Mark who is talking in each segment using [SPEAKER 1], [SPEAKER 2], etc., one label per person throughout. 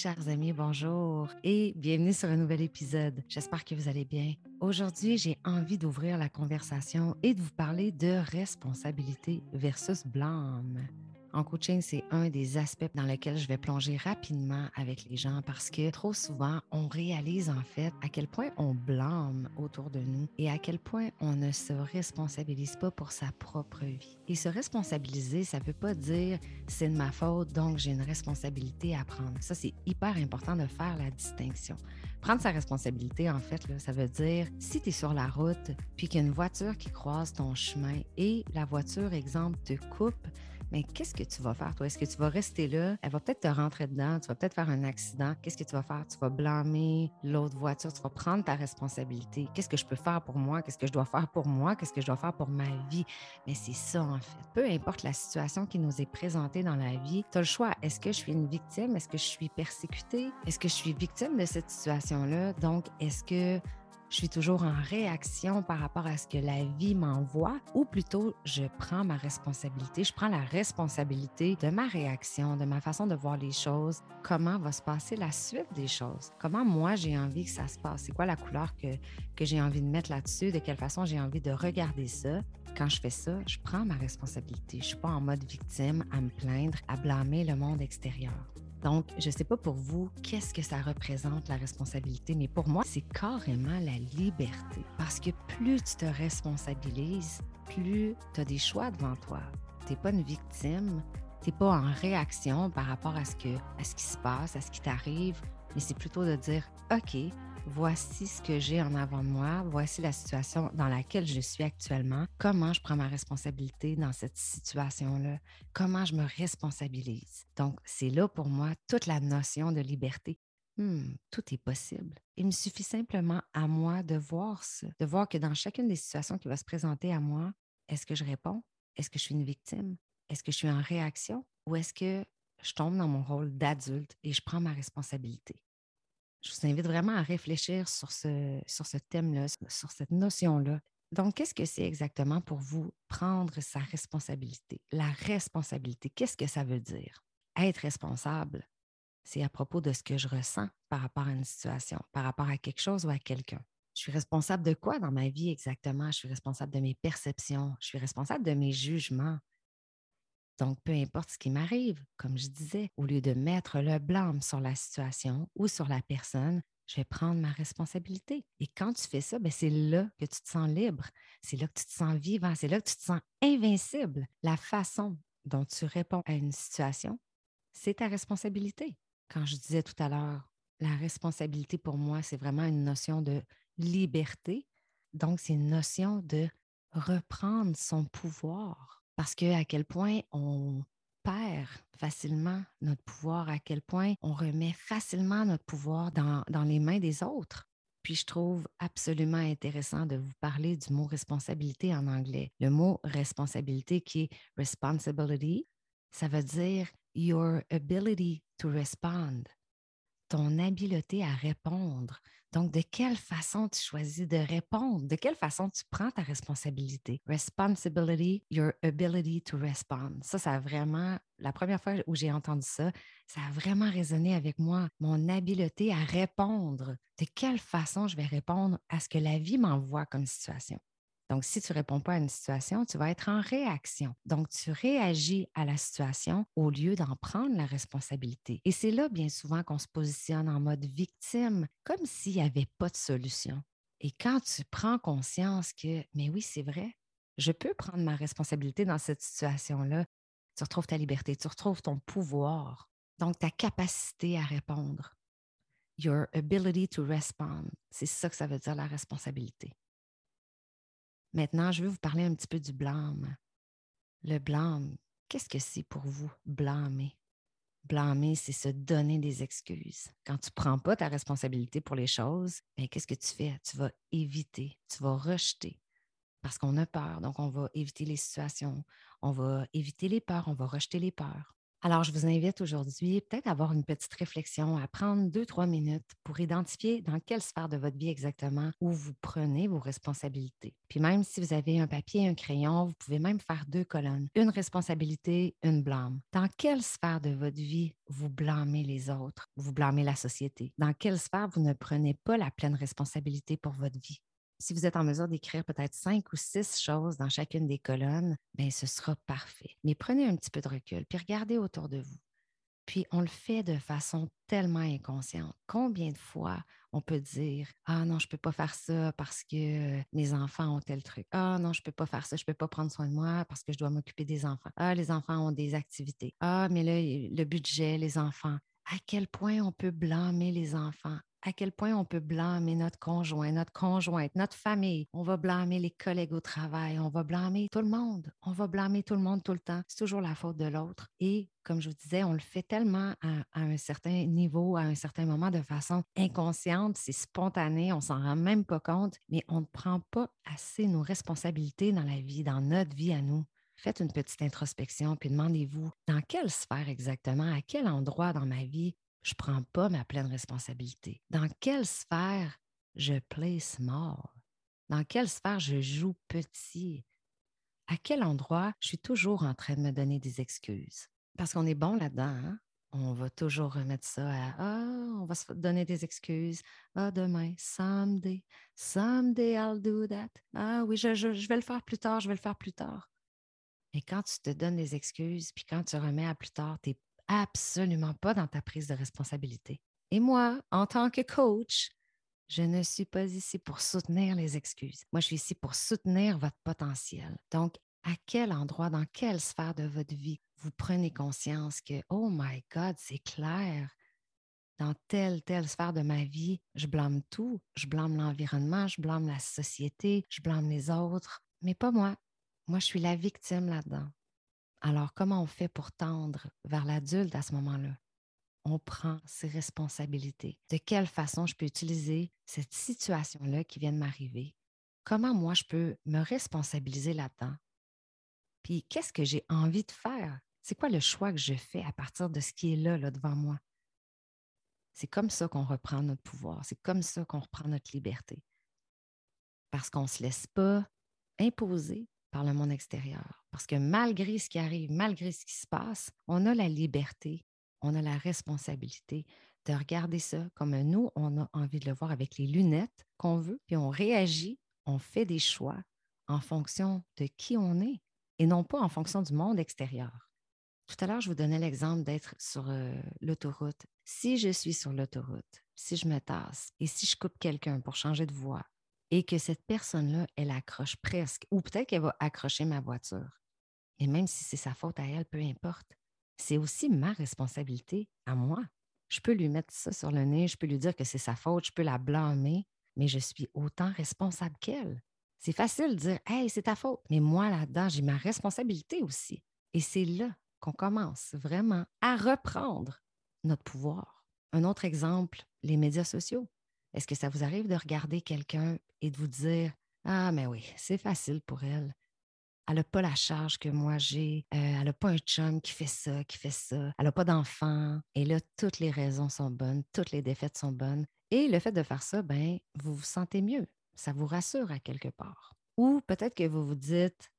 [SPEAKER 1] Chers amis, bonjour et bienvenue sur un nouvel épisode. J'espère que vous allez bien. Aujourd'hui, j'ai envie d'ouvrir la conversation et de vous parler de responsabilité versus blâme. En coaching, c'est un des aspects dans lesquels je vais plonger rapidement avec les gens parce que trop souvent, on réalise en fait à quel point on blâme autour de nous et à quel point on ne se responsabilise pas pour sa propre vie. Et se responsabiliser, ça ne veut pas dire c'est de ma faute, donc j'ai une responsabilité à prendre. Ça, c'est hyper important de faire la distinction. Prendre sa responsabilité, en fait, ça veut dire si tu es sur la route, puis qu'il y a une voiture qui croise ton chemin et la voiture, exemple, te coupe, mais qu'est-ce que tu vas faire, toi? Est-ce que tu vas rester là? Elle va peut-être te rentrer dedans, tu vas peut-être faire un accident. Qu'est-ce que tu vas faire? Tu vas blâmer l'autre voiture, tu vas prendre ta responsabilité. Qu'est-ce que je peux faire pour moi? Qu'est-ce que je dois faire pour moi? Qu'est-ce que je dois faire pour ma vie? Mais c'est ça, en fait. Peu importe la situation qui nous est présentée dans la vie, tu as le choix. Est-ce que je suis une victime? Est-ce que je suis persécutée? Est-ce que je suis victime de cette situation-là? Donc, est-ce que je suis toujours en réaction par rapport à ce que la vie m'envoie, ou plutôt je prends ma responsabilité, je prends la responsabilité de ma réaction, de ma façon de voir les choses, comment va se passer la suite des choses, comment moi j'ai envie que ça se passe, c'est quoi la couleur que, que j'ai envie de mettre là-dessus, de quelle façon j'ai envie de regarder ça? Quand je fais ça, je prends ma responsabilité. Je suis pas en mode victime à me plaindre, à blâmer le monde extérieur. Donc, je ne sais pas pour vous qu'est-ce que ça représente la responsabilité, mais pour moi, c'est carrément la liberté. Parce que plus tu te responsabilises, plus tu as des choix devant toi. Tu n'es pas une victime, tu n'es pas en réaction par rapport à ce, à ce qui se passe, à ce qui t'arrive, mais c'est plutôt de dire, OK, voici ce que j'ai en avant de moi, voici la situation dans laquelle je suis actuellement, comment je prends ma responsabilité dans cette situation-là, comment je me responsabilise? Donc, c'est là pour moi toute la notion de liberté. Hmm, tout est possible. Il me suffit simplement à moi de voir de voir que dans chacune des situations qui va se présenter à moi, est-ce que je réponds? Est-ce que je suis une victime? Est-ce que je suis en réaction? Ou est-ce que je tombe dans mon rôle d'adulte et je prends ma responsabilité? Je vous invite vraiment à réfléchir sur ce, thème-là, sur cette notion-là. Donc, qu'est-ce que c'est exactement pour vous prendre sa responsabilité? La responsabilité, qu'est-ce que ça veut dire? Être responsable, c'est à propos de ce que je ressens par rapport à une situation, par rapport à quelque chose ou à quelqu'un. Je suis responsable de quoi dans ma vie exactement? Je suis responsable de mes perceptions, je suis responsable de mes jugements, donc, peu importe ce qui m'arrive, comme je disais, au lieu de mettre le blâme sur la situation ou sur la personne, je vais prendre ma responsabilité. Et quand tu fais ça, ben, c'est là que tu te sens libre, c'est là que tu te sens vivant, c'est là que tu te sens invincible. La façon dont tu réponds à une situation, c'est ta responsabilité. Quand je disais tout à l'heure, la responsabilité pour moi, c'est vraiment une notion de liberté. Donc, c'est une notion de reprendre son pouvoir parce que à quel point on perd facilement notre pouvoir, à quel point on remet facilement notre pouvoir dans, dans les mains des autres. Puis je trouve absolument intéressant de vous parler du mot responsabilité en anglais. Le mot responsabilité qui est responsibility, ça veut dire your ability to respond, ton habileté à répondre, donc, de quelle façon tu choisis de répondre? De quelle façon tu prends ta responsabilité? Responsibility, your ability to respond. Ça, ça a vraiment, la première fois où j'ai entendu ça, ça a vraiment résonné avec moi. Mon habileté à répondre. De quelle façon je vais répondre à ce que la vie m'envoie comme situation? Donc, si tu ne réponds pas à une situation, tu vas être en réaction. Donc, tu réagis à la situation au lieu d'en prendre la responsabilité. Et c'est là, bien souvent, qu'on se positionne en mode victime, comme s'il n'y avait pas de solution. Et quand tu prends conscience que, mais oui, c'est vrai, je peux prendre ma responsabilité dans cette situation-là, tu retrouves ta liberté, tu retrouves ton pouvoir, donc ta capacité à répondre. Your ability to respond. C'est ça que ça veut dire la responsabilité. Maintenant, je vais vous parler un petit peu du blâme. Le blâme, qu'est-ce que c'est pour vous, blâmer? Blâmer, c'est se donner des excuses. Quand tu ne prends pas ta responsabilité pour les choses, qu'est-ce que tu fais? Tu vas éviter, tu vas rejeter parce qu'on a peur. Donc, on va éviter les situations, on va éviter les peurs, on va rejeter les peurs. Alors, je vous invite aujourd'hui peut-être à avoir une petite réflexion, à prendre deux, trois minutes pour identifier dans quelle sphère de votre vie exactement où vous prenez vos responsabilités. Puis même si vous avez un papier et un crayon, vous pouvez même faire deux colonnes, une responsabilité, une blâme. Dans quelle sphère de votre vie vous blâmez les autres, vous blâmez la société? Dans quelle sphère vous ne prenez pas la pleine responsabilité pour votre vie? Si vous êtes en mesure d'écrire peut-être cinq ou six choses dans chacune des colonnes, bien, ce sera parfait. Mais prenez un petit peu de recul, puis regardez autour de vous. Puis on le fait de façon tellement inconsciente. Combien de fois on peut dire Ah non, je ne peux pas faire ça parce que mes enfants ont tel truc. Ah non, je ne peux pas faire ça, je ne peux pas prendre soin de moi parce que je dois m'occuper des enfants. Ah, les enfants ont des activités. Ah, mais là, le budget, les enfants. À quel point on peut blâmer les enfants? À quel point on peut blâmer notre conjoint, notre conjointe, notre famille. On va blâmer les collègues au travail, on va blâmer tout le monde. On va blâmer tout le monde tout le temps. C'est toujours la faute de l'autre. Et comme je vous disais, on le fait tellement à, un certain niveau, à un certain moment, de façon inconsciente, c'est spontané, on s'en rend même pas compte, mais on ne prend pas assez nos responsabilités dans la vie, dans notre vie à nous. Faites une petite introspection, puis demandez-vous dans quelle sphère exactement, à quel endroit dans ma vie je ne prends pas ma pleine responsabilité? Dans quelle sphère je play small? Dans quelle sphère je joue petit? À quel endroit je suis toujours en train de me donner des excuses? Parce qu'on est bon là-dedans, hein? On va toujours remettre ça à Ah, on va se donner des excuses. Ah, demain, someday, someday I'll do that. Ah oui, je, vais le faire plus tard, je vais le faire plus tard. Mais quand tu te donnes des excuses, puis quand tu remets à plus tard, tu es absolument pas dans ta prise de responsabilité. Et moi, en tant que coach, je ne suis pas ici pour soutenir les excuses. Moi, je suis ici pour soutenir votre potentiel. Donc, à quel endroit, dans quelle sphère de votre vie vous prenez conscience que, oh my God, c'est clair, dans telle, telle sphère de ma vie, je blâme tout. Je blâme l'environnement, je blâme la société, je blâme les autres, mais pas moi. Moi, je suis la victime là-dedans. Alors, comment on fait pour tendre vers l'adulte à ce moment-là? On prend ses responsabilités. De quelle façon je peux utiliser cette situation-là qui vient de m'arriver? Comment moi, je peux me responsabiliser là-dedans? Puis, qu'est-ce que j'ai envie de faire? C'est quoi le choix que je fais à partir de ce qui est là, devant moi? C'est comme ça qu'on reprend notre pouvoir. C'est comme ça qu'on reprend notre liberté. Parce qu'on ne se laisse pas imposer par le monde extérieur. Parce que malgré ce qui arrive, malgré ce qui se passe, on a la liberté, on a la responsabilité de regarder ça comme nous, on a envie de le voir avec les lunettes qu'on veut, puis on réagit, on fait des choix en fonction de qui on est et non pas en fonction du monde extérieur. Tout à l'heure, je vous donnais l'exemple d'être sur euh, l'autoroute. Si je suis sur l'autoroute, si je me tasse et si je coupe quelqu'un pour changer de voie, et que cette personne-là, elle accroche presque, ou peut-être qu'elle va accrocher ma voiture. Et même si c'est sa faute à elle, peu importe, c'est aussi ma responsabilité à moi. Je peux lui mettre ça sur le nez, je peux lui dire que c'est sa faute, je peux la blâmer, mais je suis autant responsable qu'elle. C'est facile de dire Hey, c'est ta faute. Mais moi, là-dedans, j'ai ma responsabilité aussi. Et c'est là qu'on commence vraiment à reprendre notre pouvoir. Un autre exemple, les médias sociaux. Est-ce que ça vous arrive de regarder quelqu'un et de vous dire Ah, mais oui, c'est facile pour elle. Elle n'a pas la charge que moi j'ai. Euh, elle n'a pas un chum qui fait ça, qui fait ça. Elle n'a pas d'enfant. Et là, toutes les raisons sont bonnes, toutes les défaites sont bonnes. Et le fait de faire ça, ben, vous vous sentez mieux. Ça vous rassure à quelque part. Ou peut-être que vous vous dites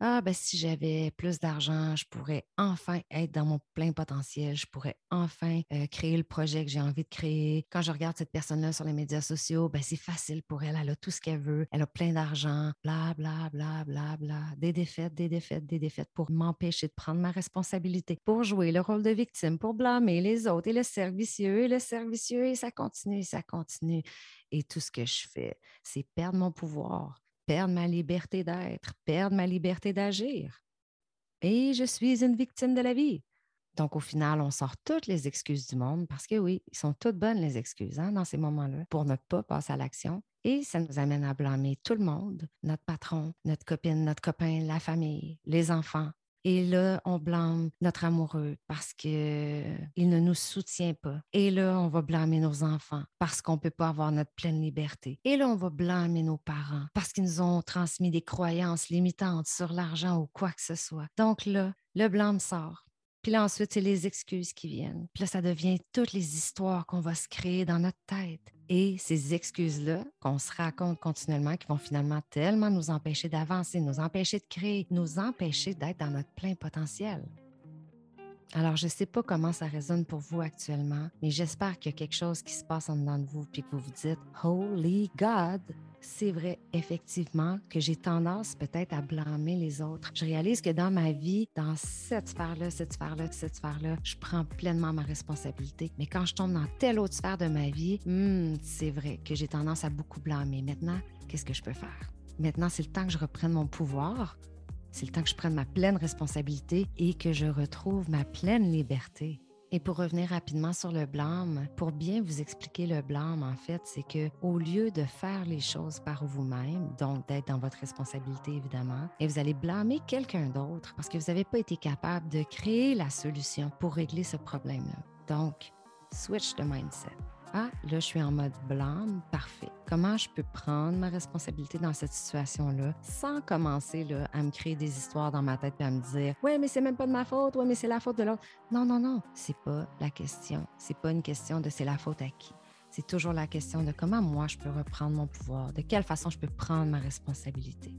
[SPEAKER 1] ah, ben si j'avais plus d'argent, je pourrais enfin être dans mon plein potentiel, je pourrais enfin euh, créer le projet que j'ai envie de créer. Quand je regarde cette personne-là sur les médias sociaux, ben c'est facile pour elle, elle a tout ce qu'elle veut, elle a plein d'argent, bla, bla, bla, bla, bla. Des défaites, des défaites, des défaites pour m'empêcher de prendre ma responsabilité, pour jouer le rôle de victime, pour blâmer les autres et le servicieux et le servicieux et ça continue, ça continue. Et tout ce que je fais, c'est perdre mon pouvoir perdre ma liberté d'être, perdre ma liberté d'agir. Et je suis une victime de la vie. Donc, au final, on sort toutes les excuses du monde parce que oui, ils sont toutes bonnes les excuses hein, dans ces moments-là pour ne pas passer à l'action. Et ça nous amène à blâmer tout le monde, notre patron, notre copine, notre copain, la famille, les enfants, et là, on blâme notre amoureux parce qu'il ne nous soutient pas. Et là, on va blâmer nos enfants parce qu'on ne peut pas avoir notre pleine liberté. Et là, on va blâmer nos parents parce qu'ils nous ont transmis des croyances limitantes sur l'argent ou quoi que ce soit. Donc là, le blâme sort. Puis là, ensuite, c'est les excuses qui viennent. Puis là, ça devient toutes les histoires qu'on va se créer dans notre tête. Et ces excuses-là qu'on se raconte continuellement, qui vont finalement tellement nous empêcher d'avancer, nous empêcher de créer, nous empêcher d'être dans notre plein potentiel. Alors, je ne sais pas comment ça résonne pour vous actuellement, mais j'espère qu'il y a quelque chose qui se passe en dedans de vous, puis que vous vous dites Holy God, c'est vrai, effectivement, que j'ai tendance peut-être à blâmer les autres. Je réalise que dans ma vie, dans cette sphère-là, cette sphère-là, cette sphère-là, je prends pleinement ma responsabilité. Mais quand je tombe dans telle autre sphère de ma vie, hmm, c'est vrai que j'ai tendance à beaucoup blâmer. Maintenant, qu'est-ce que je peux faire? Maintenant, c'est le temps que je reprenne mon pouvoir. C'est le temps que je prenne ma pleine responsabilité et que je retrouve ma pleine liberté. Et pour revenir rapidement sur le blâme, pour bien vous expliquer le blâme, en fait, c'est que au lieu de faire les choses par vous-même, donc d'être dans votre responsabilité évidemment, et vous allez blâmer quelqu'un d'autre parce que vous n'avez pas été capable de créer la solution pour régler ce problème-là. Donc, switch de mindset. Ah, là, je suis en mode blâme, parfait. Comment je peux prendre ma responsabilité dans cette situation-là sans commencer là, à me créer des histoires dans ma tête et à me dire Ouais, mais c'est même pas de ma faute, ouais, mais c'est la faute de l'autre. Non, non, non, c'est pas la question. C'est pas une question de c'est la faute à qui. C'est toujours la question de comment moi je peux reprendre mon pouvoir, de quelle façon je peux prendre ma responsabilité.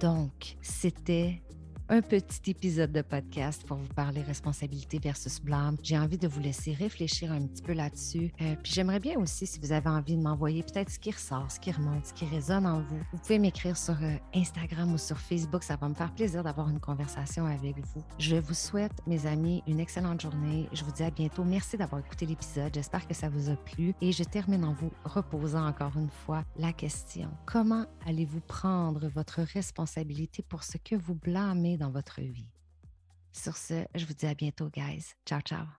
[SPEAKER 1] Donc, c'était un petit épisode de podcast pour vous parler responsabilité versus blâme. J'ai envie de vous laisser réfléchir un petit peu là-dessus. Euh, puis j'aimerais bien aussi, si vous avez envie de m'envoyer peut-être ce qui ressort, ce qui remonte, ce qui résonne en vous, vous pouvez m'écrire sur euh, Instagram ou sur Facebook. Ça va me faire plaisir d'avoir une conversation avec vous. Je vous souhaite, mes amis, une excellente journée. Je vous dis à bientôt. Merci d'avoir écouté l'épisode. J'espère que ça vous a plu. Et je termine en vous reposant encore une fois la question. Comment allez-vous prendre votre responsabilité pour ce que vous blâmez dans votre vie. Sur ce, je vous dis à bientôt, guys. Ciao, ciao.